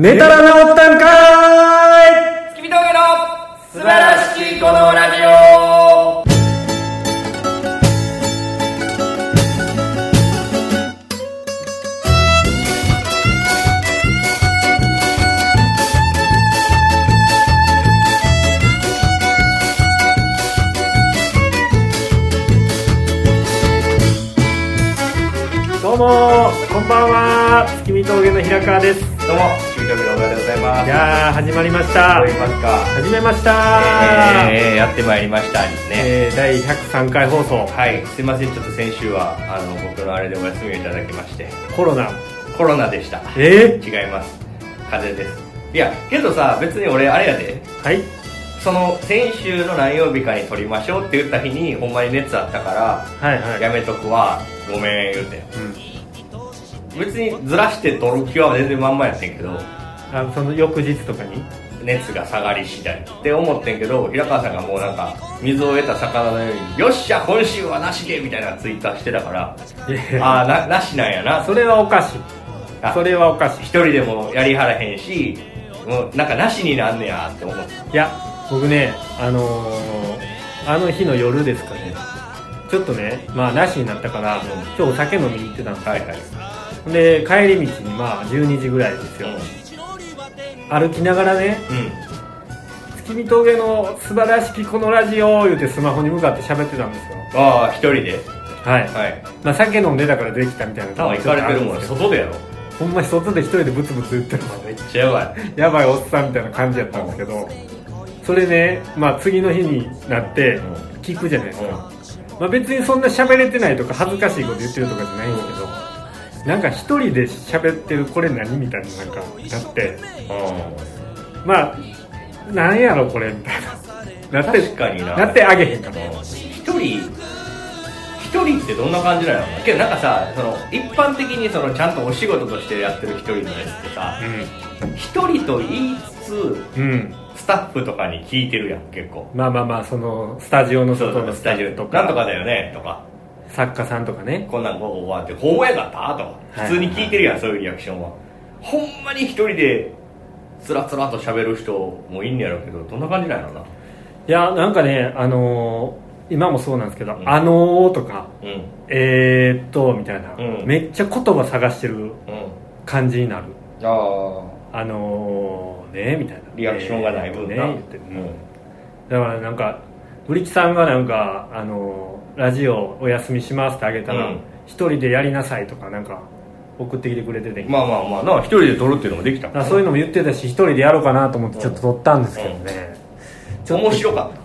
寝たら治ったんかーい。月見峠の素晴らしきこのラジオ。どうもこんばんは。月見峠の平川です。どうもますいやー始まりました。始めました。えー、やってまいりましたですね、えー第103回放送。はい。すいませんちょっと先週はあの僕のあれでお休みをいただきまして。コロナ。コロナでした。え違います。風邪です。いやけどさ別に俺あれやで。ー、はい。その先週の何曜日かに撮りましょうって言った日にほんまに熱あったからはいはい。やめとくわ。ごめん言うて。うん。別にずらして撮る気は全然まんまやってんけどあその翌日とかに熱が下がり次第って思ってんけど平川さんがもうなんか水を得た魚のように「よっしゃ今週はなしで!」みたいなツイッターしてたからああななしなんやな。それはおかしい。あそれはおかしい。一人でもやりはらへんしもうなんかなしになんねやって思っていや僕ねあのー、あの日の夜ですかね。ちょっとねまあなしになったから、今日お酒飲みに行ってたんですよ。はいはい。で帰り道にまあ12時ぐらいですよ、歩きながらねうん。月見峠の素晴らしきこのラジオ言うてスマホに向かって喋ってたんですよ。ああ一人で。はい、はい。まあ、酒飲んでたからできたみたいな。あ行かれてるもん外でやろほんまに外で一人でブツブツ言ってるのめっちゃやばい。やばいおっさんみたいな感じやったんですけど。それね、まあ、次の日になって聞くじゃないですか、まあ、別にそんな喋れてないとか恥ずかしいこと言ってるとかじゃないんですけどなんか一人で喋ってるこれ何みたいななんかなって。まあなんやろこれみたいな。なって確かにな。なってあげへんかと一人一人ってどんな感じなのけどなんかさその一般的にそのちゃんとお仕事としてやってる一人のやつってさ一人と言いつつうん、うん、スタッフとかに聞いてるやん結構。まあまあまあそのスタジオの外のスタジオととかなんとかかだよねとか作家さんとかね。こんなんこうこうわってほんまやかった？と。か普通に聞いてるやんそういうリアクションは。ほんまに一人でつらつらと喋る人もいんねやろうけどどんな感じなんやろな？いやなんかねあのー今もそうなんですけど「うん。あのー」とかうん「えーっと」みたいな、うん。めっちゃ言葉探してるうん。感じになる。ああのー、ねみたいな。リアクションがない分な。えーね言って、うん。だからなんかブリキさんがなんかあのーラジオお休みしますってあげたらうん。一、人でやりなさいとかなんか送ってきてくれてて、まあまあまあ。な一人で撮るっていうのもできただからそういうのも言ってたし一人でやろうかなと思ってちょっと撮ったんですけどね、ちょっと面白かっ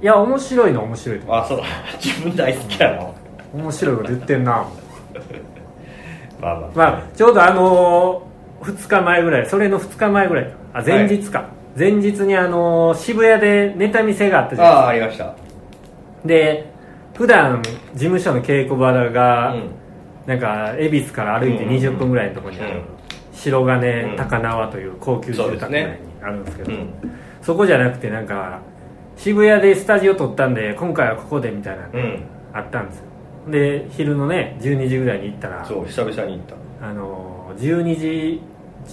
いや面白いのは面白いとあそう。だ自分大好きやな。う面白いこと言ってんな。まあまあ。まあちょうどあのー、2日前ぐらいそれの2日前ぐらい。かあ前日か、前日にあのー渋谷でネタ見せがあったじゃないああありました。ですかで普段事務所の稽古場が、うん。なんか恵比寿から歩いてうん。うんうん20分ぐらいのところにある、うん。白金うん。高輪という高級住宅街にあるんですけどうん。そこじゃなくてなんか渋谷でスタジオ撮ったんで今回はここでみたいなのあったんですよ。で昼のね12時ぐらいに行ったらそう久々に行った。あの12時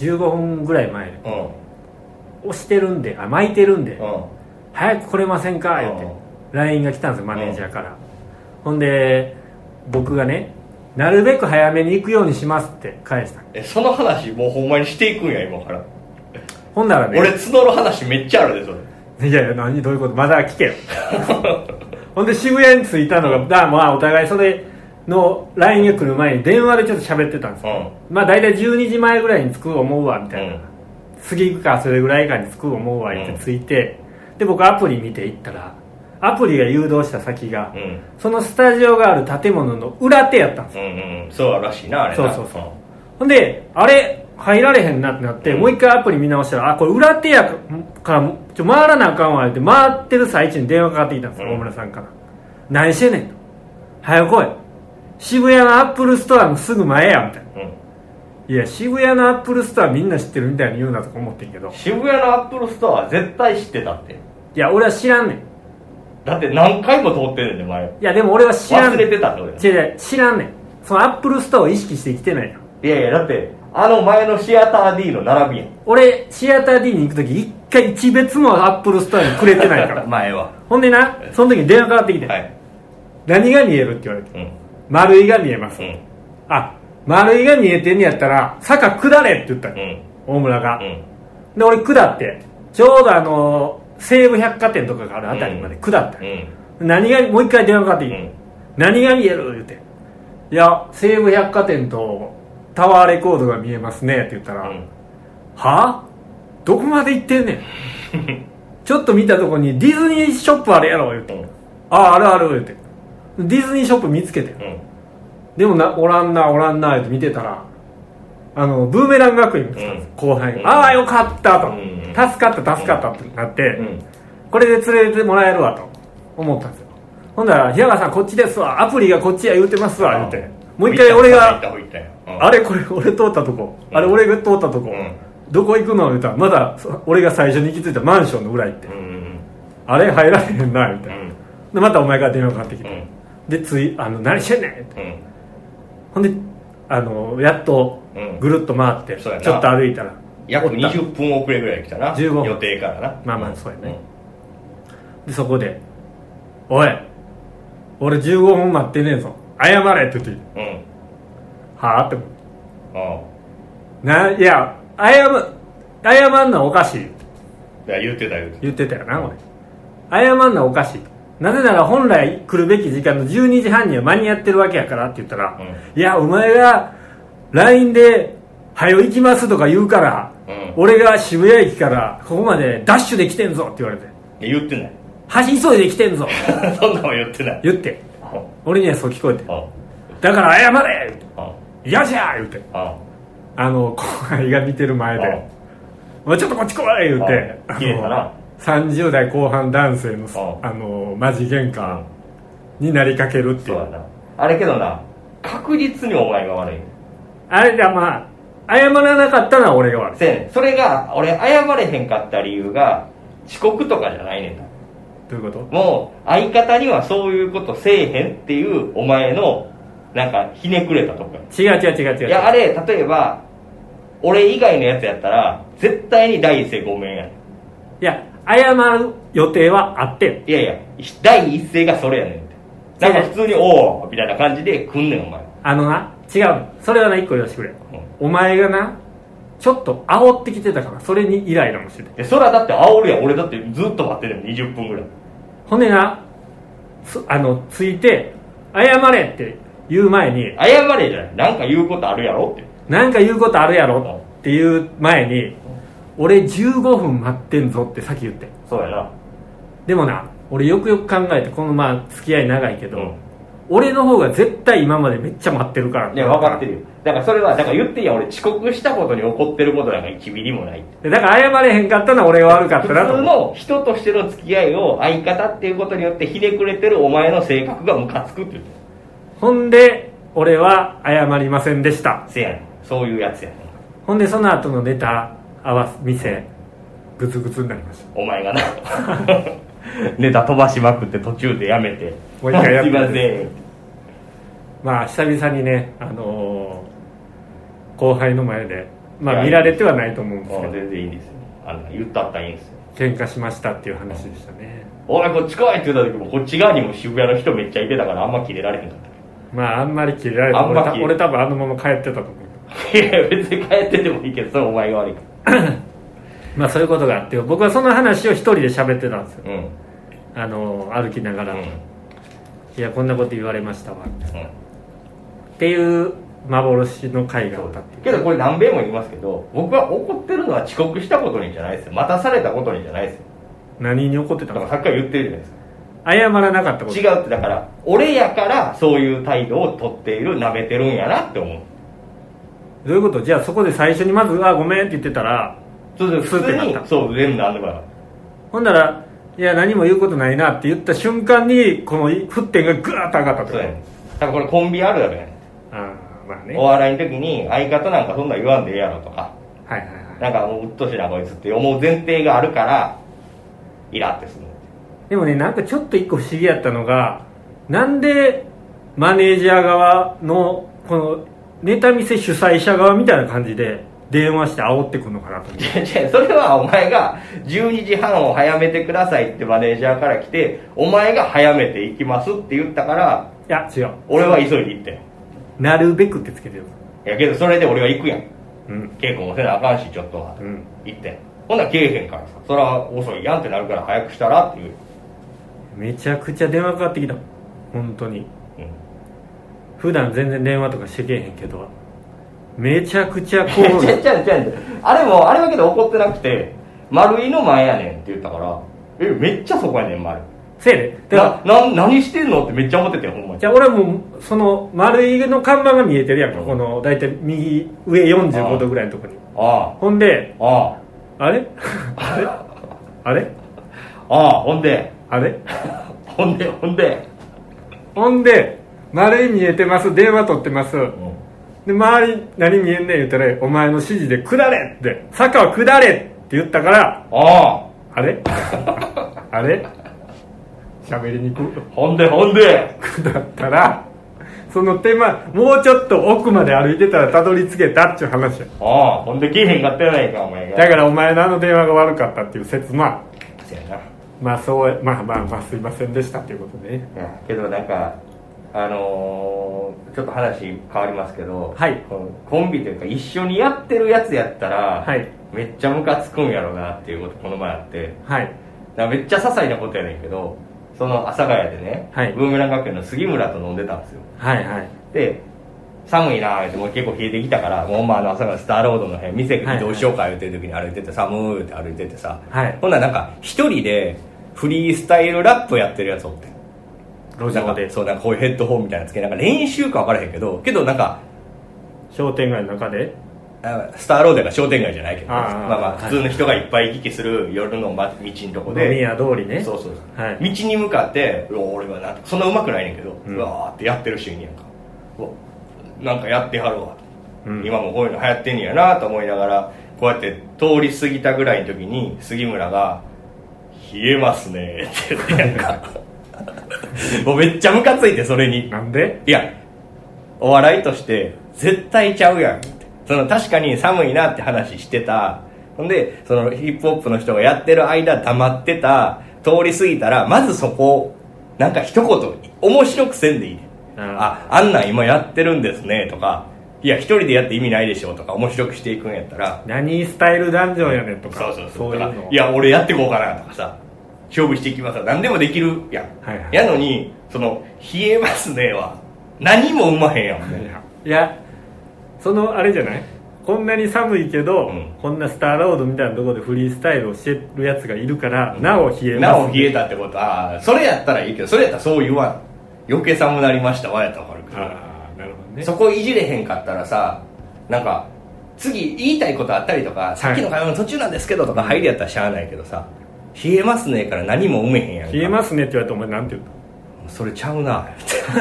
15分ぐらい前にうん。押してるんであ巻いてるんでうん。早く来れませんか？言って LINE が来たんですよマネージャーからほんで僕がねなるべく早めに行くようにしますって返した。えその話もうほんまにしていくんや今から。ほんならね俺募る話めっちゃあるでそれ。いやいや何どういうことまだ聞けよ。ほんで渋谷に着いたのがだまあお互いそれの LINE が来る前に電話でちょっと喋ってたんですよ、まあ大体12時前ぐらいに着く思うわみたいな、うん。次行くかそれぐらいかに着く思うわ言って着いて、で僕アプリ見て行ったらアプリが誘導した先が、うん。そのスタジオがある建物の裏手やったんですよ、うんうん。そうらしいなあれな。そうそうそう。ほんであれ入られへんなってなって、もう一回アプリ見直したらあこれ裏手やからちょ回らなあかんわって回ってる最中に電話かかってきたんです大村さんから。何してんねんと。早く来い。渋谷の Apple Store のすぐ前やみたいな。うん。いや渋谷の Apple Store みんな知ってるみたいに言うなとか思ってんけど。渋谷の Apple Store は絶対知ってたって。いや俺は知らんねんだって何回も通ってるんで前。いやでも俺は知らん。忘れてたって俺違う違う知らんねん。その Apple Store を意識して生きてないよいやいやだってあの前のシアター D の並びやん。俺シアター D に行く時一回一瞥も Apple Store にくれてないから。前は。ほんでなその時に電話かかってきて、はい。何が見えるって言われてうん。マルイが見えます、うん。あマルイが見えてんねやったら坂下れって言ったの、うん。大村が、うん。で俺下ってちょうどあの西武百貨店とかがあるあたりまで下った、うん。何がもう一回電話かかってきて、うん。何が見える言うて。いや西武百貨店とタワーレコードが見えますねって言ったら、うん。はあ？どこまで行ってんねん。ちょっと見たとこにディズニーショップあるやろ言うて、うん。あああるある言うて。ディズニーショップ見つけて。うん。でもなおらんなおらんなって見てたらあのブーメラン学院の人なんです後輩うん。がああよかったと、うん。助かった助かったってなって、うん。これで連れてもらえるわと。思ったんですよ。ほんだら「平川さんこっちですわ。アプリがこっちや言うてますわ」言うて。もう一回俺行があれこれ俺通ったとこ、うん。あれ俺が通ったとこ、うん。どこ行くの言うたらまだそ俺が最初に行き着いたマンションの裏行って、あれ入られへんなみたいな、うん。でまたお前から電話かかってきて、うん。でつい「あの何してんねん」って。うん。ほんであのやっとうんぐるっと回って、ちょっと歩いたら。約おった。20分遅れぐらい来たな15分。予定からな。まあまあそうやね。でそこで「おい俺15分待ってねえぞ。謝れ」って言って。うん。うん「はあ?」って思ってうんないや謝謝んのはおかしい。いや言ってた言って言ってたよな俺。謝んのはおかしいなぜなら本来来るべき時間の12時半には間に合ってるわけやからって言ったら、ういやお前が LINE で「はよ行きます」とか言うから、うん。俺が渋谷駅からここまでダッシュで来てんぞって言われて。言ってない「箸急いで来てんぞ。そんなの言ってない。言って。うん。俺にはそう聞こえて。うん。だから謝れうん。嫌じゃ言うて。うん。あの後輩が見てる前で「おいちょっとこっち来い!」言うて。あ切れたな。30代後半男性のああのマジ喧嘩になりかけるっていう。あれけどな確実にお前が悪いあれじゃまあ謝らなかったのは俺が悪い。せやねん。それが俺謝れへんかった理由が遅刻とかじゃないねんな。どういうこと？もう相方にはそういうことせえへんっていうお前のなんかひねくれたとこ。や違う違う違う違う。いやあれ例えば俺以外のやつやったら絶対に第一声ごめんやねいや謝る予定はあってん。んいやいや第一声がそれやねんって。なんか普通に「おお」みたいな感じで来んねんお前。あのな違う。のそれはな一個言わせてくれ、お前がなちょっと煽ってきてたからそれにイライラもしてて。でそらだって煽るやん。俺だってずっと待ってるの20分ぐらい。ほんでなそあのついて謝れって言う前に謝れじゃない。なんか言うことあるやろ？って。なんか言うことあるやろ？っていう前に俺15分待ってんぞってさっき言って。そうやな。でもな俺よくよく考えてこのまあ付き合い長いけど、うん俺の方が絶対今までめっちゃ待ってるから。いや分かってるよ。だからそれはだから言ってんやん俺遅刻したことに怒ってることなんか1ミリもないだから謝れへんかったのは俺が悪かったなと。普通の人としての付き合いを相方っていうことによってひねくれてるお前の性格がムカつくって言ってほんで俺は謝りませんでした。せやねん。そういうやつやねん。ほんでその後のネタ合わす店グツグツになりました。お前がな。ネタ飛ばしまくって途中でやめて。もう一回やって ませんまあ久々にね、あのー後輩の前でまあ見られてはないと思うんですけもうど全然いいですよ。あんな言ったったらいいんですよ。喧嘩しましたっていう話でしたね。おいこっち来いって言った時もこっち側にも渋谷の人めっちゃいてたからあんまキレられへんかった。まああんまり切れられて俺たあんま切れ俺多分あのまま帰ってたと思う。いや別に帰っててもいいけどそれお前が悪いか まあそういうことがあって僕はその話を一人で喋ってたんですよ。らうん。あのー歩きながら、うん。いやこんなこと言われましたわ。うんっていう幻の回があったけどこれ何べんも言いますけど僕は怒ってるのは遅刻したことにじゃないですよ。待たされたことにじゃないですよ。何に怒ってたの？だからさっきから言ってるじゃないですか。謝らなかったこと？違うってだから俺やからそういう態度をとっている舐めてるんやなって思う。どういうこと？じゃあそこで最初にまず「あごめん」って言ってたらそうで普通にそう全部なんでもなかっほんだら「いや何も言うことないな」って言った瞬間にこの沸点がグーッと上がったってこと？だからこれコンビあるあるやねまあね。お笑いの時に相方なんかそんなん言わんでええやろとか。はいはいはい。なんかもううっとしいなこいつって思う前提があるからイラってするでもねなんかちょっと一個不思議やったのがなんでマネージャー側のこのネタ見せ主催者側みたいな感じで電話して煽ってくるのかなと思ってそれはお前が12時半を早めてくださいってマネージャーから来てお前が早めて行きますって言ったからいや違う。俺は急いで行ってんなるべくってつけてる。やけどそれで俺が行くやん。うん。稽古もせなあかんしちょっとは、うん。行って。んほんならけえへんからさ。それは遅い。やんってなるから早くしたらっていう、めちゃくちゃ電話かかってきた。本当に。うん、普段全然電話とかしてけえへんけど。めちゃくちゃこ違う違うう違う違うあれもあれだけど怒ってなくて丸井の前やねんって言ったからえめっちゃそこやねん丸せやで。だかなな何してんのってめっちゃ思っててほんまに。らじゃあ俺もその丸いの看板が見えてるやんかこの大体右上45度ぐらいのとこに。あほんでああ。あれ？あれ？あれ？あああほんで。あれ？ほんでほんで、ほんで丸い見えてます電話取ってます。で周り何見えんねん言ったらお前の指示で「下れ!」って「坂は下れ!」って言ったからあ。あれ？あれ？喋りにく。あほんでほんで。くだったらその手間もうちょっと奥まで歩いてたらたどり着けたっちゅう話や。ああほんで来えへんかったやないかお前が。だからお前のあの電話が悪かったっていう説まあそうやな。まあそうまあまあまあすいませんでしたっていうことでねけどなんかあのー、ちょっと話変わりますけど、はい。コンビというか一緒にやってるやつやったら、はい。めっちゃムカつくんやろなっていうことこの前あって。はい。だめっちゃ些細なことやねんけどその阿佐ヶ谷でね、はい。ブーメラン学園の杉村と飲んでたんですよ。はいはい。で寒いなーってもう結構冷えてきたからもうまああの朝からスターロードの辺店移動しようか言ってる時に歩いてて寒ーって歩いててさ、はい。ほんならなんか一人でフリースタイルラップやってるやつおって。路上で。そうなんかこういうヘッドホンみたいなのつけなんか練習か分からへんけどけどなんか商店街の中で？あスターロードが商店街じゃないけどまあまあはい普通の人がいっぱい行き来する夜のま道のとこで。飲み屋通りね。そうそうそう、はい。道に向かって俺はなんそんなうまくないねんけど、ううんわーってやってる人いんねやんか。うわなんかやってはるわ、うん。今もこういうの流行ってんねやなと思いながらこうやって通り過ぎたぐらいの時に杉村が「冷えますね」って言ってやんか。もうめっちゃムカついてそれに。なんで？いやお笑いとして絶対ちゃうやんその確かに寒いなって話してた。ほんでそのヒップホップの人がやってる間黙ってた。通り過ぎたらまずそこなんか一言面白くせんでいいね。あああんなん今やってるんですねとかいや一人でやって意味ないでしょとか面白くしていくんやったら何スタイルダンジョンやねんとかそうそうそう。いうの。とかいや俺やってこうかなとかさ勝負していきます何でもできるやん、はいはい。やのにその「冷えますね」は何も生まへんやんもう。いやそのあれじゃない？こんなに寒いけど、うん。こんなスターロードみたいなところでフリースタイルをしてるやつがいるから、なお冷えますなお冷えたってこと。ああそれやったらいいけどそれやったらそう言わん。余計寒なりました。わやったら分かるけどああなるほどね。そこいじれへんかったらさなんか次言いたいことあったりとか、さっきの会話の途中なんですけどとか入りやったらしゃあないけどさ冷えますねから何も埋めへんやんか。冷えますねって言われてお前なんてそれちゃうな。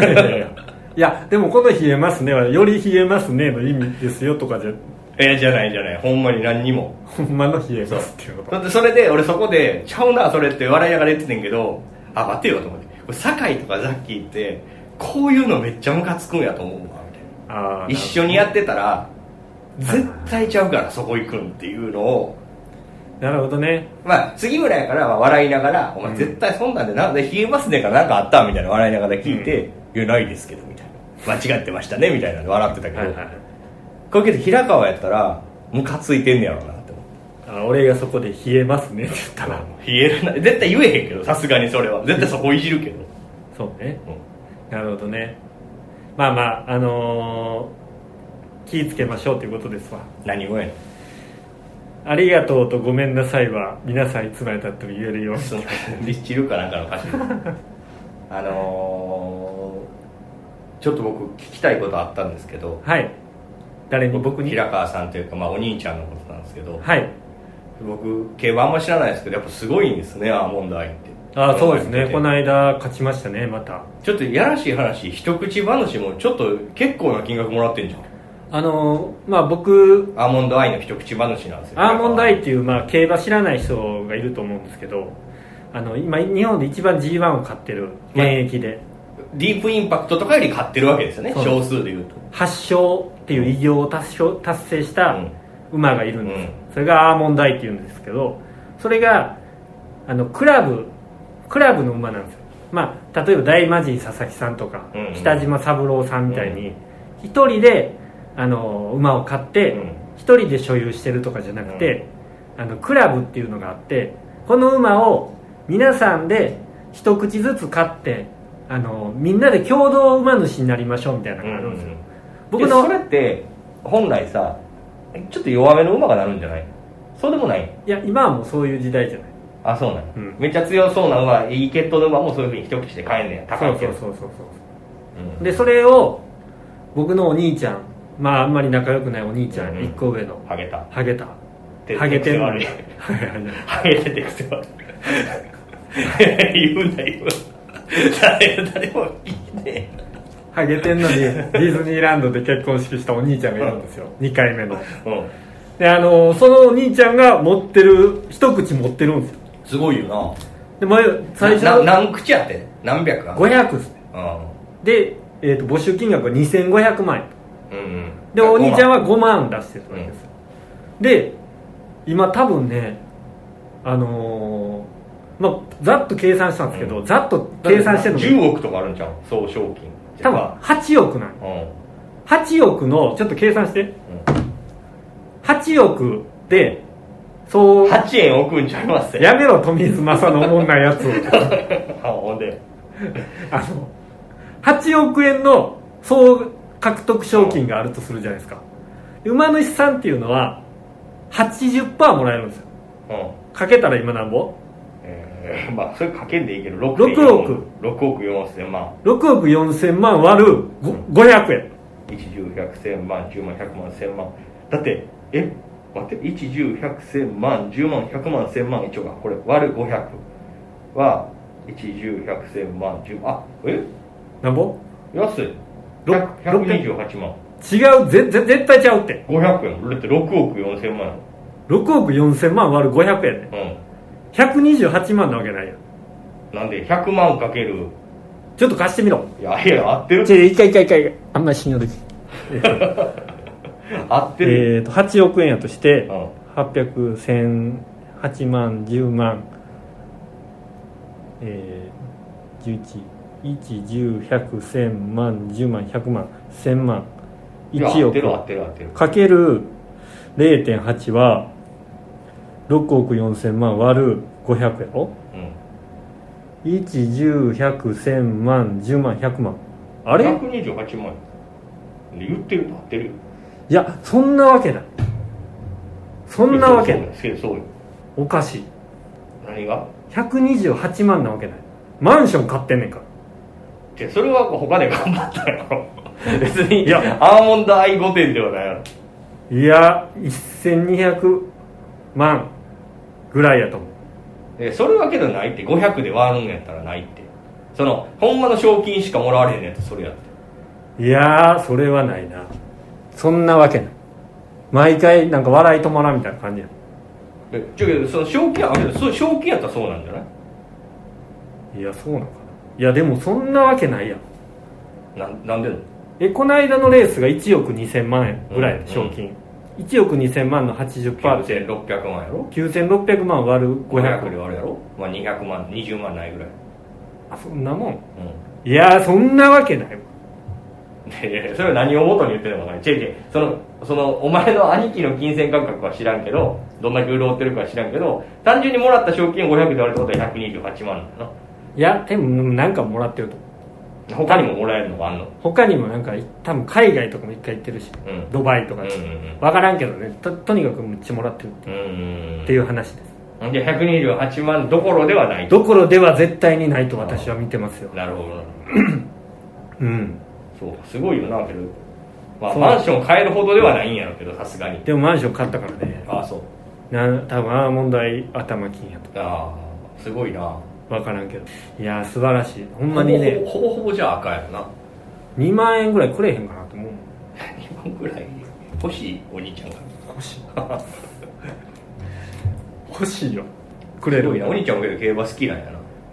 やいやでもこの「冷えますね」はより冷えますねの意味ですよとかじゃえじゃないじゃない。ほんまに何にも。ほんまの冷えますっていうこと。だってそれで俺そこで「ちゃうなそれ」って笑いながら言っててんけどあ待てよと思って。これ酒井とかザッキーってこういうのめっちゃムカつくんやと思うわみたいな。ああ一緒にやってたら絶対ちゃうからそこ行くんっていうのを。なるほどね。まあ杉村やからまあ笑いながら「お前絶対そんなんでなんで冷えますね」からなんかあったみたいな笑いながら聞いて「いやないですけど」みたいな「間違ってましたね」みたいな。の笑ってたけど、はいはいこれけど平川やったらムカついてんねやろうなって思って。あ俺がそこで「冷えますね」って言ったら。冷えるな。絶対言えへんけどさすがにそれは。絶対そこいじるけど、そうね。うん。なるほどね。まあまああのー気ぃつけましょうということですわ。何をやねん。ありがとうとごめんなさいは皆さんいつまでたっても言えるように。リッチルかなんかの歌詞。あのー、ちょっと僕聞きたいことあったんですけどはい。誰に？僕に？平川さんというか、まあ、お兄ちゃんのことなんですけど、はい。僕競馬あんま知らないですけどやっぱすごいんですねアーモンドアイって。あそうですね。この間勝ちましたねまた。ちょっとやらしい話一口話もちょっと結構な金額もらってんじゃん。あのーまあ僕アーモンドアイの一口話なんですよ。アーモンドアイっていう、まあ、競馬知らない人がいると思うんですけどあの今日本で一番 g 1を買ってる現役でディープインパクトとかより買ってるわけですよね。少数で言うと。8勝っていう偉業を達成達成したうん。馬がいるんです。よ、うそれがアーモンダイっていうんですけどそれがあのクラブクラブの馬なんですよ。まあ例えば大魔神佐々木さんとか、うんうん。北島三郎さんみたいに一人であの馬を買ってうん。一人で所有してるとかじゃなくて、あのクラブっていうのがあってこの馬を皆さんで一口ずつ買ってあのみんなで共同馬主になりましょうみたいなのがあるんですよ、僕の僕のそれって本来さちょっと弱めの馬がなるんじゃない？そうでもない？いや今はもうそういう時代じゃない。あそうなんや、うん。めっちゃ強そうな馬いい血統の馬もそういうふうに一口で買えんねん高いけど。そうそうそうそうう。ん。でそれを僕のお兄ちゃんまああんまり仲良くないお兄ちゃん、うん一個上のハゲた。ハゲた。手ハゲてんの。手に癖悪 い。ハゲてて癖悪い。言うんだ言う誰誰も聞いてねハゲてんのに ディズニーランドで結婚式したお兄ちゃんがいるんですよ。2回目の。であのそのお兄ちゃんが持ってる一口持ってるんですよ。すごいよな。で前最初何口やって？何百か500です。ねうで、えー、と募集金額は2500万円。んうんうん。でお兄ちゃんはは5万出してるわけですよ、で今多分ねあのーまあざっと計算したんですけど、うん。ざっと計算してるの。10億とかあるんちゃう？総賞金多分8億なん。うん。8億のちょっと計算して。うん。8億でそう。8円置くんちゃいます？やめろ富水正のおもんないやつあほんで。あの8億円の総獲得賞金があるとするじゃないですか。馬主さんっていうのは80%もらえるんですよ。うん。かけたら今なんぼ？えー、まあそれかけんでいいけど6 6億。6億4千万。6億4000万割るご500円。一十百千万十万百万千万。だってえ？待って一十百千万十万百万千万一応かこれ割る500は一十百千万十あえ？なんぼ？安い。ろ128万。違う。ぜぜ絶対ちゃうって。500円。だって6億4千万や6億4000万割る500円。ねうん128万なわけないやん。なんで100万かける？ちょっと貸してみろ。いやいや合ってる。ちょ一回一回一回。あんまり信用でき 合ってる、えーと8億円やとしてうん。800、1000、8万、10万、えー、11、1、10、100、1000万、10万、100万、1000万、1いや合ってる合っ億てる合ってる。かける0.8は6億4000万割る500やろ？うん。1、10、100、1000万、10万、100万。あれ？128万。で言ってると合ってる。よいやそんなわけない。そんなわけない。おかしい何が？128万なわけない。マンション買ってんねんから。でそれは他で頑張ったやろ。別にいや。アーモンドアイ御殿ではない。やろいや1200万ぐらいやと思う。えそれはけどないって。500で割るんやったらないって。そのほんまの賞金しかもらわれへんやつそれやって。いやーそれはないな。そんなわけない。毎回なんか笑い止まらんみたいな感じやでちょけどその賞金あけどそう賞金やったらそうなんじゃない？いやそうなのかな。いやでもそんなわけないやん。なんなんで？のえこの間のレースが1億2000万円ぐらいうんで賞金、1億2000万の80%って9600万やろ9600万割る500で500割るやろ？まあ200万20万ないぐらい。あそんなもん？ういやーそんなわけないわ。んでそれは何を元に言ってるのかな違う違う。そのそのお前の兄貴の金銭感覚は知らんけどどんだけ潤ってるかは知らんけど単純にもらった賞金を500で割るってことは128万なんだないやでもなんかもらってると思う他にももらえるのがあんの？他にもなんか多分海外とかも一回行ってるし、うん。ドバイとかで、うんうん分からんけどねととにかくめっちゃもらってるう。んうんっていう話です。うんじゃあ128万どころではないどころでは絶対にないと私は見てますよ。なるほど。うん。そうすごいよなけど、まあ、マンション買えるほどではないんやろうけどさすがに。でもマンション買ったからね。ああそう。な多分アーモンドアイ頭金やと。ああすごいな分からんけど。いやー素晴らしい。ほんまにね。ほぼほぼじゃあ赤やろな。2万円ぐらいくれへんかなと思う2 万ぐらい欲しいお兄ちゃんが。欲しい。欲しいよ。くれるいな。お兄ちゃんもけど競馬好きなんやな。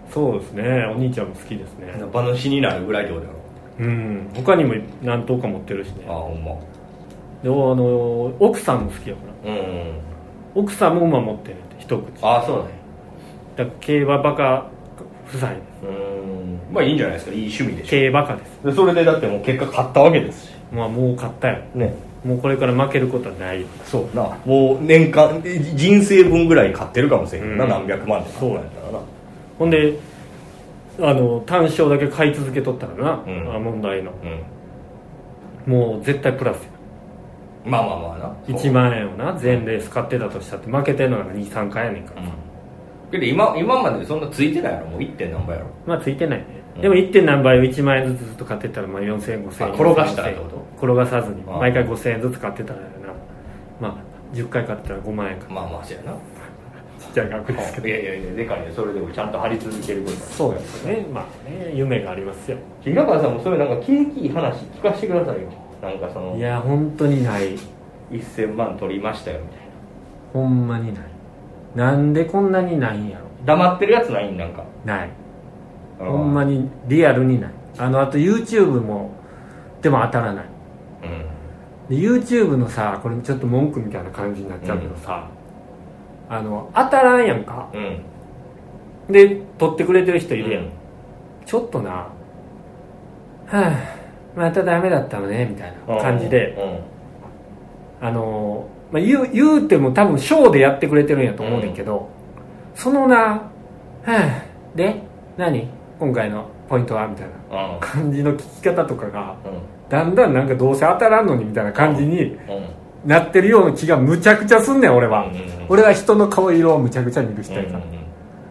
そうですね。お兄ちゃんも好きですね。馬主になるぐらいってことやろ。うん。他にも何頭か持ってるしね。ああほんま。であの奥さんも好きやから。うんうん奥さんも馬持ってるって一口。ああそうだねら競馬バカ夫妻。ですうん。まあいいんじゃないですか。いい趣味でし競馬カです。ょでそれでだってもう結果勝ったわけですし。まあもう勝ったよ。ね。もうこれから負けることはない。よそうな。もう年間え人生分ぐらい買ってるかもしれん。な、うん。何百万ってそう。やったらな。ほんであの単勝だけ買い続けとったらな、うん。あ問題の。うん。もう絶対プラスや。まあまあまあな。1万円をな全レース買ってたとしたって負けてるのが23回やねんから、うんけど今今までそんなついてないやろ？もう 1. 点何倍やろ？まあついてないね、うん。でも 1. 点何倍を1万円ずつずっと買ってったらまあ4000円5000円。あ転がしたらってこと？転がさずに。毎回5000円ずつ買ってたらやな。まあ10回買ってたら5万円か。まあまあそうやな。ちっちゃい額ですけど。いやいやいやでかいね。それでもちゃんと張り続けること。そうですね。まあね夢がありますよ。平川さんもそういうなんか景気いい話聞かせてくださいよ。なんかそのいや本当にない。1000万取りましたよみたいほんまにないなんでこんなにないんやろ。な黙ってるやつないんなんか。ない。ほほんまにリアルにない。あのあと YouTube もでも当たらない。うん。で YouTube のさこれちょっと文句みたいな感じになっちゃうけどさ、あの当たらんやんか。うん。で撮ってくれてる人いるやん、うん。ちょっとな。はあまたダメだったのねみたいな感じで、あのまあ、言う言うても多分ショーでやってくれてるんやと思うねんけど、そのな「はあで何？今回のポイントは?」みたいなうん。うん感じの聞き方とかがうん。だんだんなんかどうせ当たらんのにみたいな感じにうん。なってるような気がむちゃくちゃすんねん俺は、うんうんうん。俺は人の顔色をむちゃくちゃ見る人やから、うんうん。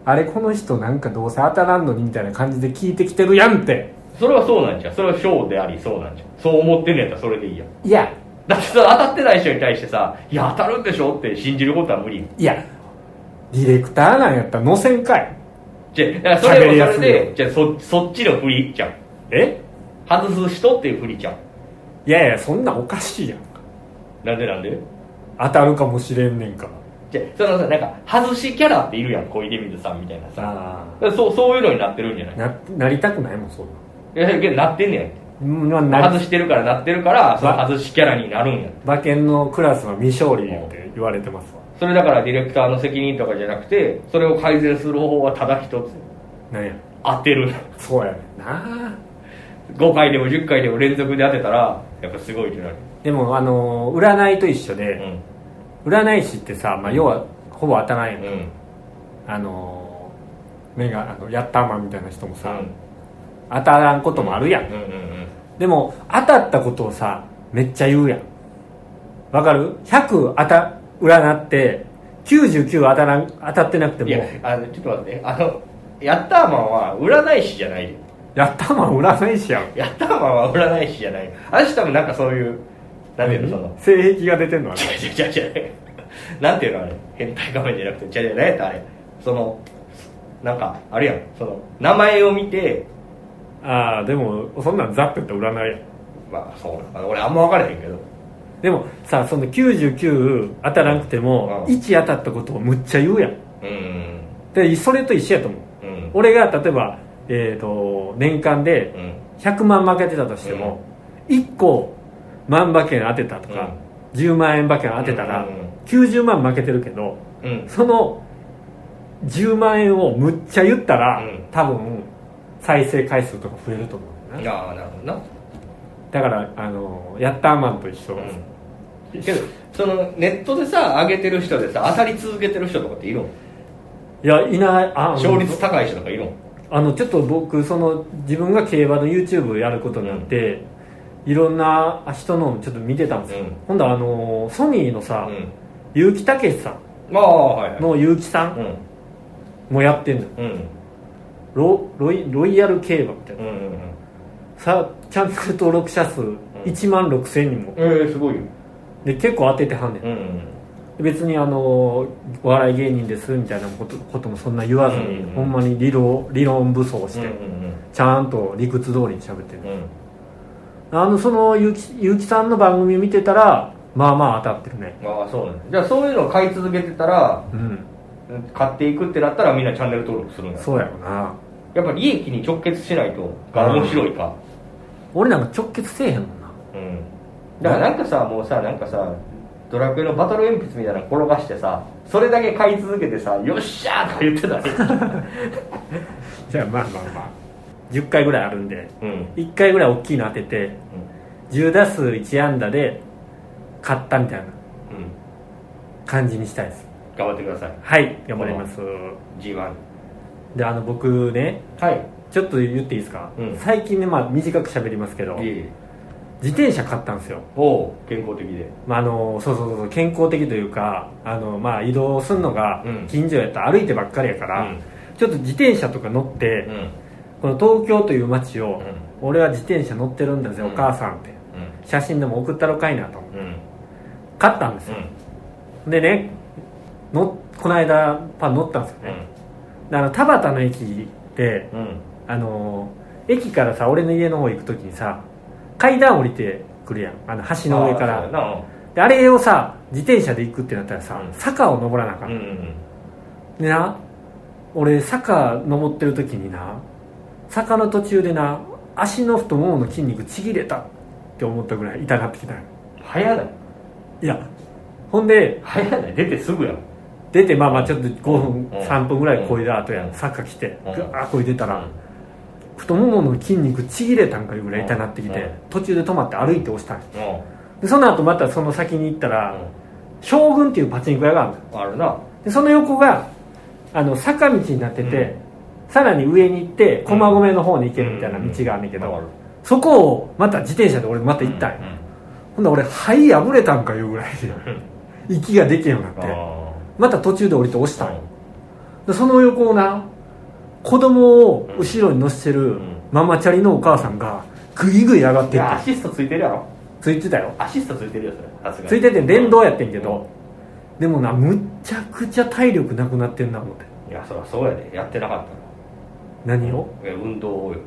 あれこの人なんかどうせ当たらんのにみたいな感じで聞いてきてるやんって。それはそうなんじゃん。それはショーでありそうなんじゃん。そう思ってんねやったらそれでいいやん。いやだってさ当たってない人に対してさ「いや当たるんでしょ?」って信じることは無理いやディレクターなんやったら乗せんかい。じゃだからそれもそれでじゃあそそっちの振りじゃんえ？外す人っていう振りじゃんいやいやそんなんおかしいやん。なんでなんで？当たるかもしれんねんから。じゃあそのさなんか外しキャラっているやん小出水さんみたいなさ。そうそういうのになってるんじゃない？ななりたくないもんそんいやけどなってんねやな外してるからなってるからその外しキャラになるんや馬券のクラスは未勝利って言われてますわ。それだからディレクターの責任とかじゃなくてそれを改善する方法はただ一つ。なんや？当てる。そうやねんな。5回でも10回でも連続で当てたらやっぱすごいってなる。でもあの占いと一緒うで、ん。占い師ってさ、まあ、要はほぼ当たらんやん、うん。あの目があのヤッターマンみたいな人もさ、うん。当たらんこともあるやん、うんうんでも当たったことをさめっちゃ言うやん。わかる ?100 当た占って99当たらん当たってなくても。うんいやあのちょっと待ってあのヤッターマンは占い師じゃないよ。ヤッターマン占い師やん。ヤッターマンは占い師じゃない。あの人多分なんかそういうなんていうのその。性癖が出てんのはね違う違う違う違う。なんていうのあれ。変態仮面じゃなくて。違う違う何やったあれ。そのなんかあるやん。その名前を見てああでもそんなんザッと言ったら占い。やんまあそうなのかな俺あんま分からへんけど。でもさその99当たらなくても、うん。1当たったことをむっちゃ言うやん。うん。でそれと一緒やと思う。うん。俺が例えば、えー、と年間でうん。100万負けてたとしても、1個万馬券当てたとか、10万円馬券当てたら、うん。うんうん90万負けてるけどうん。その10万円をむっちゃ言ったら、うん。多分再生回数とか増えると思うな。ああなるほどな。だからあのヤッターマンと一緒、うん。けどそのネットでさ上げてる人でさ当たり続けてる人とかっているの？いやいない。あ勝率高い人とかいるの？あのちょっと僕その自分が競馬の YouTube やることになって、いろんな人のちょっと見てたんですよ、うん。今度はあのソニーのさ、う結城武さんんああはいはい。の結城さうんん。もやってんのよ。うんロロイロイヤル競馬みたいな、うんうんうん。さチャンネル登録者数1万6000人も。ええすごいよ。で結構当ててはんねん、うんうん別にあのお笑い芸人ですみたいなことこともそんな言わずに、うんうんほんまに理論理論武装して、うんうんちゃんと理屈通りに喋ってる、うん。うんあのその結城結城さんの番組見てたらまあまあ当たってるね。ああそうなんだじゃあそういうのを買い続けてたらうん買っていくってなったらみんなチャンネル登録するんだ。そうやろなやっぱ利益に直結しないとが面白いか。俺なんか直結せえへんもんな。うん。だからなんかさもうさなんかさドラクエのバトル鉛筆みたいなの転がしてさそれだけ買い続けてさ「よっしゃ!」とか言ってたね じゃあまあまあまあ。10回ぐらいあるんでうん、うん1回ぐらい大きいの当てて10打数1安打で勝ったみたいなうん、感じにしたいです。頑張ってください。はい頑張ります。G1 であの僕ねはい。ちょっと言っていいですか、うん。最近ねまあ短く喋りますけど自転車買ったんですよ。おお健康的で。まあ、あのそうそうそう健康的というかあの、まあ、移動するのがうん。近所やったら歩いてばっかりやから、うん。ちょっと自転車とか乗って、うん。この東京という街を、う俺は自転車乗ってるんだぜ、うん。お母さんって。写真でも送ったろかいなと。思って買ったんですよ、でねのこの間パン乗ったんですよね、であの田端の駅でうん。うんあの駅からさ俺の家の方行く時にさ階段降りてくるやん。あの橋の上から。であれをさ自転車で行くってなったらさ、うん。坂を登らなあかん、うんうんでな俺坂登ってる時にな坂の途中でな足の太ももの筋肉ちぎれたって思ったぐらい痛なってきた早ない。いやほんで早ない。出てすぐやん出てまあまあちょっと5分、うん。3分ぐらいこいだ後やうん。坂来てうん。ぐわーこいでたら、太ももの筋肉ちぎれたんかいうぐらい痛なってきて、うん。途中で止まって歩いて押したんでその後またその先に行ったら、将軍っていうパチンコ屋があるんだよ。あるな。でその横があの坂道になってて、うん。さらに上に行って駒込の方に行けるみたいな道があんねん。けど、そこをまた自転車で俺また行ったんよ、ほんで俺肺破れたんかいうぐらいで 息ができへんようになって。あまた途中で降りて押したんよ。その横をな子供を後ろに乗せてるん。ママチャリのお母さんがグイグイ上がってって。アシストついてるやろ。ついてたよ。アシストついてるよそれ。ついてて電動やってんけど、でもなむっちゃくちゃ体力なくなってんな思って。いやそりゃそうやで。やってなかった。何を？らいや運動をよ。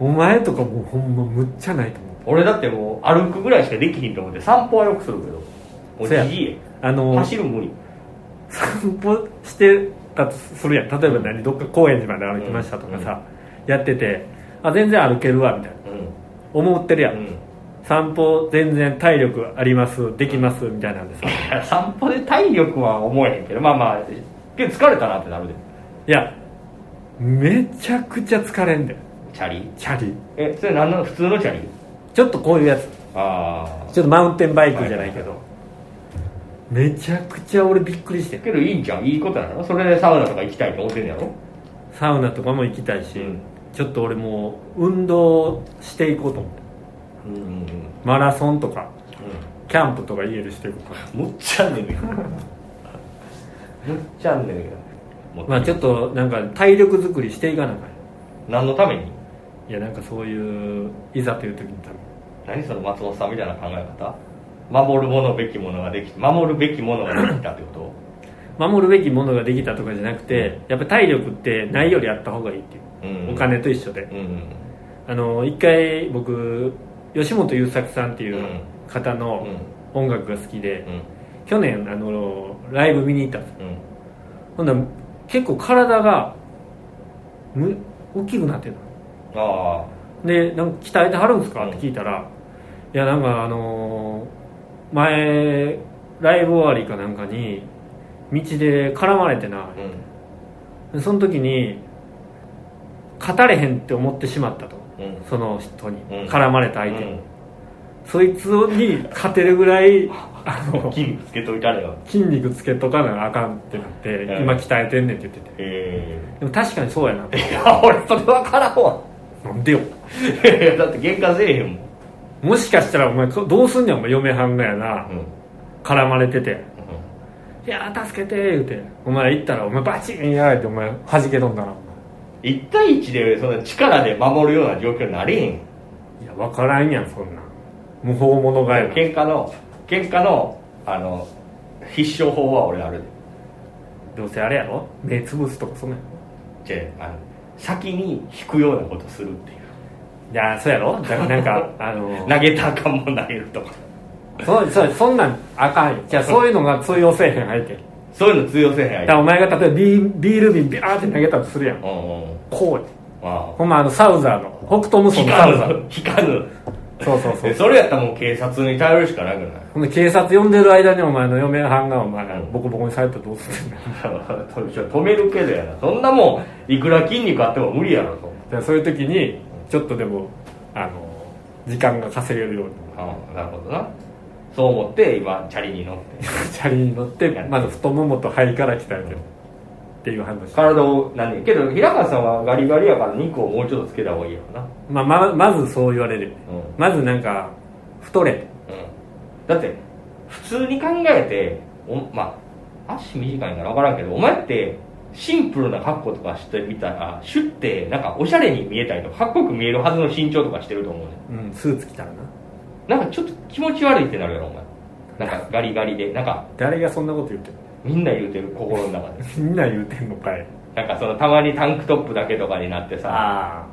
お前とかもうほんまむっちゃないと思う。俺だってもう歩くぐらいしかできひんと思って散歩はよくするけど。もうそや。じじいあの走る無理散歩してたとするやん。例えば何？どっか高円寺まで歩きましたとかさ、やっててあ全然歩けるわみたいな。うん。思ってるやん、うん。散歩全然体力ありますできますみたいなんでさ。散歩で体力は思えへんけどまあまあけど疲れたなってなるで。いやめちゃくちゃ疲れんでチャリ？チャリ。えそれ何なの普通のチャリ？ちょっとこういうやつ。ああちょっとマウンテンバイクじゃないけど、めちゃくちゃ俺びっくりしてけどいいんじゃん。いいことなの？それでサウナとか行きたいと思ってんのやろ？サウナとかも行きたいし、うん。ちょっと俺もう運動していこうと思って。うんうんうん。マラソンとかキャンプとか家でしていこうかな。むっちゃんねんけどむっちゃんねんけどまあちょっとなんか体力作りしていかなあかん。何のために？いやなんかそういういざという時に多分何その松本さんみたいな考え方？守るものべきものができ守るべきものができたってこ守るべきものができたとかじゃなくてやっぱ体力ってないよりあった方がいいっていう、うん。お金と一緒で。とうん。あの一回僕吉本優作さんっていう方の音楽が好きで、うん。去年あのライブ見に行ったんですうん。ほんなら結構体がむ大きくなってるあ。でなんか鍛えてはるんですか？うん。って聞いたら、いやなんかあのー前ライブ終わりかなんかに道で絡まれてな。あうん。でその時に勝たれへんって思ってしまったと。うん。その人に。うん。絡まれた相手に、うん。そいつに勝てるぐらいあの筋肉つけといたれよ。筋肉つけとかなあかんってなって、うん。今鍛えてんねんって言ってて。え。でも確かにそうやなえいや俺それ分からんわ。なんでよ。だって喧嘩せえへんもんもしかしたらお前どうすんねんお前嫁はんがやな、うん。絡まれてて「いやー助けて」言うて。お前行ったらお前バチンやられてお前弾け飛んだな。1対1でそんな力で守るような状況になれへん。いや分からんやんそんなん。無法者がやな。喧嘩の喧嘩のあの必勝法は俺あるで。どうせあれやろ？目つぶすとかそんなん。じゃああの先に引くようなことするっていういやそうやろ？だからなんかあの 投げたらあかんもん投げるとか。そそそんなんあかん。よじゃあそう。いうのが通用せえへん相手だそういうの通用せえへん相手からお前が例えばビービール瓶ビャーって投げたとするやん。うんうん。こうやあほんまあのサウザーの北斗無双引のサウザー。引かぬそうそうそう。でそれやったらもう警察に頼るしかな。くないほんで警察呼んでる間にお前の嫁はんがお前うん。ボコボコにされたらどうすんねん。止めるけどやな。そんなもんいくら筋肉あっても無理やろと。でそういう時にちょっとでもあの時間が稼げるように。ああなるほどな。そう思って今チャリに乗って。チャリに乗ってまず太ももと肺から鍛えてるっていう話。体を何けど平川さんはガリガリやから肉をもうちょっとつけた方がいいやろな。まあ、ままずそう言われる、うん。まずなんか太れ。うん。だって普通に考えておまあ足短いから分からんけどお前ってシンプルな格好とかしてみたらシュッてなんかおしゃれに見えたりとかかっこよく見えるはずの身長とかしてると思うね。うんスーツ着たらな。なんかちょっと気持ち悪いってなるやろお前。なんか。ガリガリでなんか誰がそんなこと言ってんの？みんな言うてる心の中で。みんな言うてんのかい。なんかそのたまにタンクトップだけとかになってさあ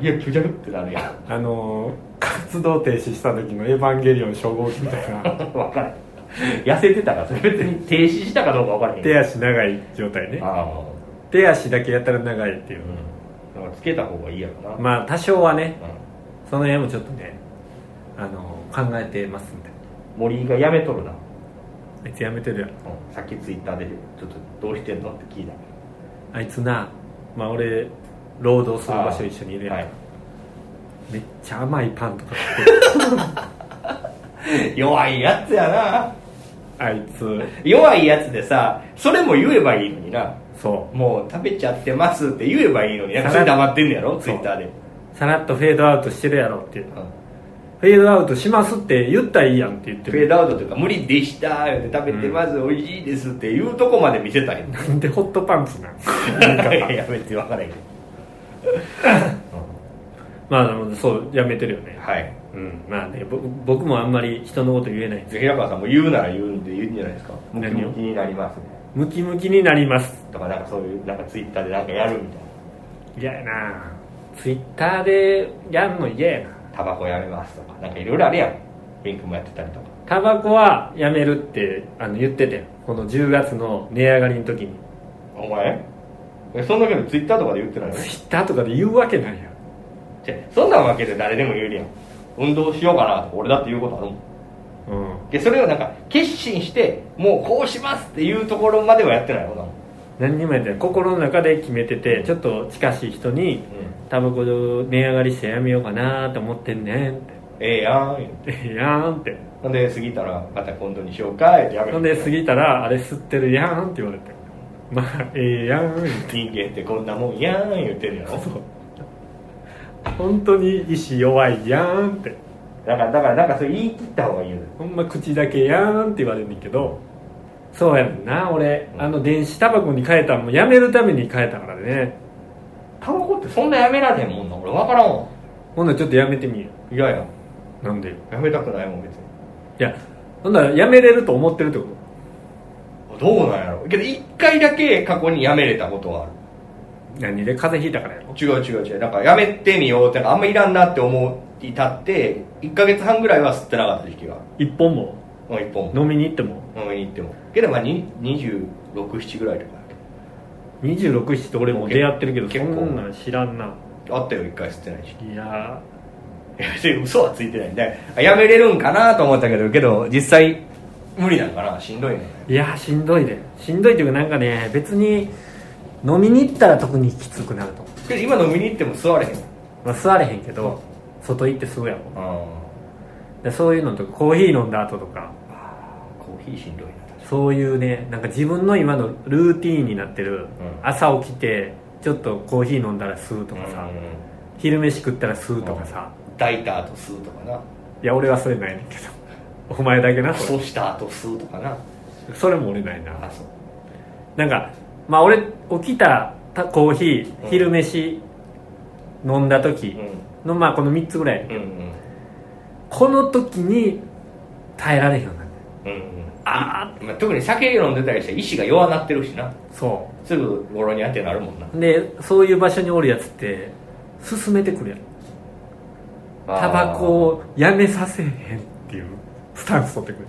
いや気持ち悪ってなるやん。ああのー活動停止した時のエヴァンゲリオン初号機みたいな。分からん痩せてたからそれ別に停止したかどうか分からへん手足長い状態ね。あ手足だけやったら長いっていう。あ、うん、なんかつけた方がいいやろな、まあ多少はねうん。その辺もちょっとねあの考えてますんで森井が辞めとるな、あいつやめてるやろうん、さっきツイッターでちょっとどうしてんのって聞いた。あいつなまあ俺労働する場所一緒にいるやん、はい。めっちゃ甘いパンとか食ってる。弱いやつやな。あいつ。弱いやつでさそれも言えばいいのになそもう食べちゃってますって言えばいいのになんかそれ黙ってんねやろ？ツイッターで、うさらっとフェードアウトしてるやろっていううんフェードアウトしますって言ったらいいやんって言ってる。フェードアウトというか無理でした言うて食べてます、美味しいですっていうとこまで見せたいなんでホットパンツなん？や別に分からへんけど。まあそうやめてるよね。はい。うん。まあねぼ僕もあんまり人のこと言えないんです平川さんも言うなら言うんで言うんじゃないですか？何を？ムキになりますねムキムキになります。とかなんかそういうなんかツイッターでなんかやるみたいな。嫌やな。ツイッターでやんの嫌やな。タバコやめますとかなんかいろいろあるやん。ピンクもやってたりとか。タバコはやめるってあの言っててこの10月の値上がりの時に。お前？えそんなけどツイッターとかで言ってないの？ツイッターとかで言うわけないやん。じゃそんなわけで誰でも言えるやん。運動しようかなとか俺だって言うことあるもんうん。でそれをなんか決心してもうこうしますっていうところまではやってないよな。何にもやってない。心の中で決めててちょっと近しい人にタバコ値上がりしてやめようかなと思ってんねんって。ええやんええやんって。ほんで過ぎたらまた今度にしようかってやめる。ほんで過ぎたらあれ吸ってるやんって言われて。まあええやん人間ってこんなもんやん言ってるやろ。本当に意志弱いやんってだからだからなんかそれ言い切った方がいいよ。ほんま口だけやんって言われるんだけどそうやねんな俺。あの電子タバコに変えたんもやめるために変えたからね。タバコってそんなやめられへんもんな俺。分からんわ。ほんならちょっとやめてみよいやいやうなんで？よやめたくないもん別に。いやほんならやめれると思ってるってこどうなんやろ？けど一回だけ過去にやめれたことはある。と何で風邪ひいたからやろ。違う違う違う。なんかやめてみようってなんかあんまいらんなって思い立って1か月半ぐらいは吸ってなかった時期が。一本も？もう1本。飲みに行っても？飲みに行っても。けどまあに267ぐらいとか26歳って俺も出会ってるけど結構。そんなん知らんな。あったよ1回吸ってない時期いやいや嘘はついてないんで。あやめれるんかなと思ったけどけど実際無理なんかな。しんどいね。いやしんどいでしんどいっていうかなんかね別に飲みに行ったら特にきつくなると。思う、けど今飲みに行っても座れへん。まあ、座れへんけど外行って吸うやろあでそういうのとかコーヒー飲んだ後とか。あコーヒーしんどいな確かそういうねなんか自分の今のルーティーンになってる、うん。朝起きてちょっとコーヒー飲んだら吸うとにかさ、うん昼飯食ったら吸うとかさ、抱いた後吸うとかな。いや俺はそれないねんけど。お前だけな。それそうした後吸うとかな。それも俺ないな。あそう。なんかまあ俺起きたたコーヒーうん。昼飯飲んだ時うのまあこの3つぐらい、んうん。この時に耐えられへんようになる。うんうん。あまあ、特に酒飲んでたりして意志が弱なってるしな。そすぐゴロにあってなるもんな。うでそういう場所におるやつって進めてくるやん。タバコをやめさせへんっていうスタンス取ってく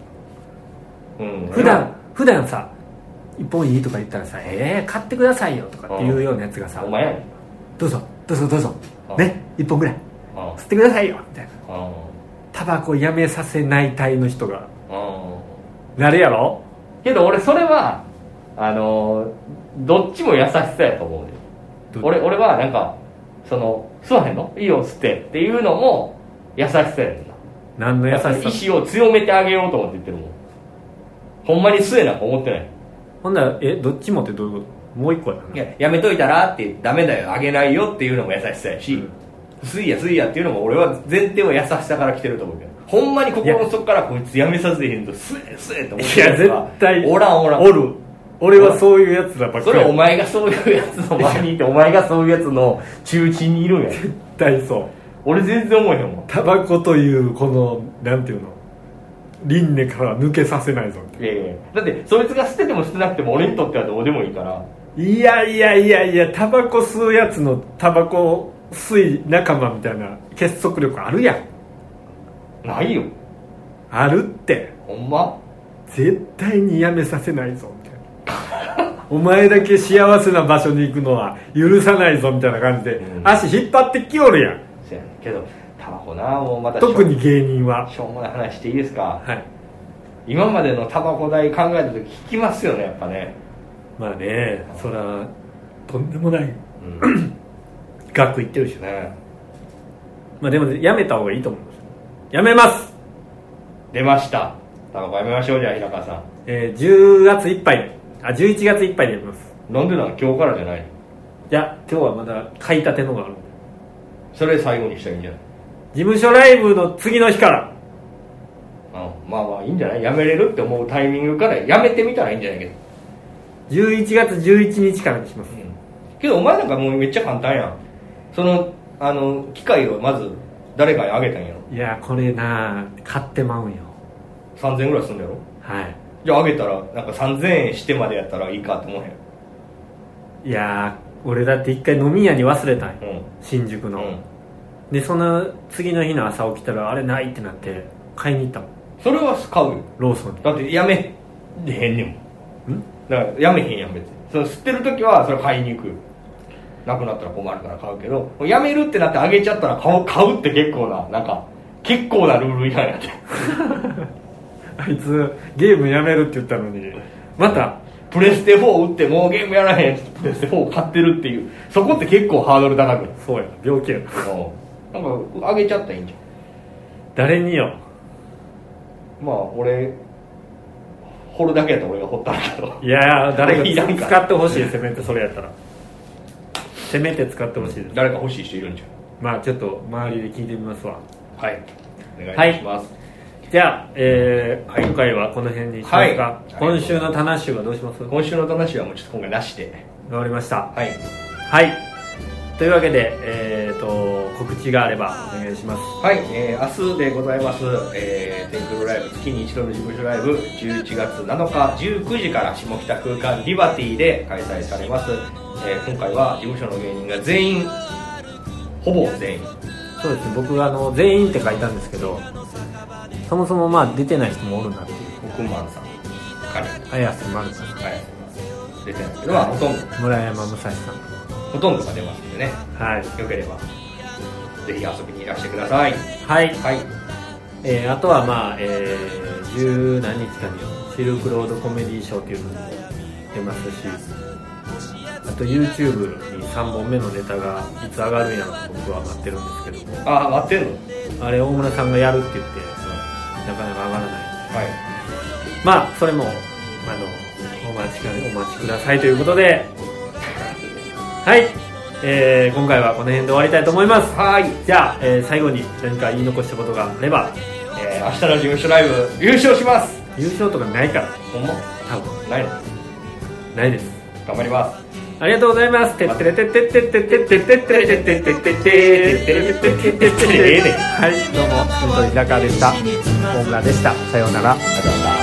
る。うん。普段普段さ一本いいとか言ったらさ「えー、買ってくださいよ」とかっていうようなやつがさお前やねん「どうぞどうぞどうぞ。あね一本ぐらい。あ吸ってくださいよ」みたいな。あタバコやめさせない隊の人が。うんなるやろ？けど俺それはあのーどっちも優しさやと思う俺俺はなんかその吸わへんの？いいよ吸ってっていうのも優しさやねんな。何の優しさ？意志を強めてあげようと思って言ってるもん。ほんまに吸えなんか思ってない。ほんならえどっちもってどういうこと？もう一個やな。いややめといたらってダメだよ。あげないよっていうのも優しさやし、うん。吸いや吸いやっていうのも俺は前提は優しさから来てると思うけど。ほんまに心の底からこいつやめさせへんと吸え吸えって思っていや絶対おらんおらん。おる。俺はそういうやつらばっかり。それお前がそういうやつの前にいてお前がそういうやつの中心にいるんや。絶対そう。俺全然思えへんもん。タバコというこのなんていうの？輪廻から抜けさせないぞ。いやいや。だってそいつが捨てても捨てなくても俺にとってはどうでもいいからいやいやいやいやタバコ吸うやつのタバコ吸い仲間みたいな結束力あるやん。ないよ。あるって。ほんま？絶対にやめさせないぞみたいな。お前だけ幸せな場所に行くのは許さないぞみたいな感じで、うん。足引っ張ってきおるやん。せやねんけどタバコなもうまたしょ特に芸人は。しょうもない話していいですか？はい。今までのタバコ代考えた時聞きますよねやっぱねまあねそらとんでもない。うん。額いってるしねねまあでもやめた方がいいと思うんです。よやめます。出ました。タバコやめましょうじゃあ平川さん。えー、10月いっぱい。あ11月いっぱいでやります。なんでなの今日からじゃないいや今日はまだ買いたてのがあるんで。それ最後にしたらいいんじゃない？事務所ライブの次の日から。うんまあまあいいんじゃない？やめれるって思うタイミングからやめてみたらいいんじゃないけど11月11日からにします。けどお前なんかもうめっちゃ簡単やん。そのあの機械をまず誰かにあげたんやろ。いやこれな買ってまうんよ。3000円ぐらいすんだやろ。はい。じゃああげたらなんか3000円してまでやったらいいかって思わへん。いやー俺だって一回飲み屋に忘れたんよ。うん。新宿の、うん。でその次の日の朝起きたらあれないってなって買いに行ったもんそれは買うよ。ローソンに。だってやめへんねんだからやめへんやん別に。その吸ってる時はそれ買いに行く。なくなったら困るから買うけどやめるってなってあげちゃったら買う買うって結構ななんか結構なルール違反やって。あいつゲームやめるって言ったのにまたプレステ4売ってもうゲームやらへんってプレステ4買ってるっていうそこって結構ハードル高く。そうや病気や。なうん。なんかあげちゃったらいいんじゃ誰によ。んまあ俺掘るだけやったら俺が掘ったんだけど。いやー誰 かか使ってほしいせめてそれやったら。せめて使ってほしいです。誰か欲しい人いるんじまあちょっと周りで聞いてみますわ。ゃんはい。お願いします、じゃあ、えー今回はこの辺にしますか、はい。今週の棚集はどうします？わ今週の話はもうちょっと今回なしで。かりました。はい。はいというわけで、えー、と告知があればお願いします。はい、えー明日でございます、えー、テンクルライブ月に一度の事務所ライブ11月7日19時から下北空間リバティで開催されます、えー今回は事務所の芸人が全員ほぼ全員。そうですね僕あの全員って書いたんですけどそもそもまあ出てない人もおるなっていう。億万さんカニ綾瀬丸さん。はい。出てない。けどまあほとんど。村山武蔵さんほとんどが出ますんでね。はい。よければ。ぜひ遊びにいらしてください。はい、はい。えーあとはまあ、えー、十何日かにシルクロードコメディーショーっていうのにも出ますし。あと YouTube に3本目のネタがいつ上がるんやろと僕は待ってるんですけども。ああ待ってんの？あれ大村さんがやるって言ってなかなか上がらない。はい。まあそれもあのお待ちかねお待ちくださいということではい、えー今回はこの辺で終わりたいと思いますはいじゃあ、えー最後に何か言い残したことがあればえー明日の事務所ライブ優勝します優勝とかないからほんま？多分ないの？ないです頑張りますありがとうございます。てってれてってってってってってってってってってってってってはい、どうも、本当に平川でした。大村でした。さようなら。ありがとうござ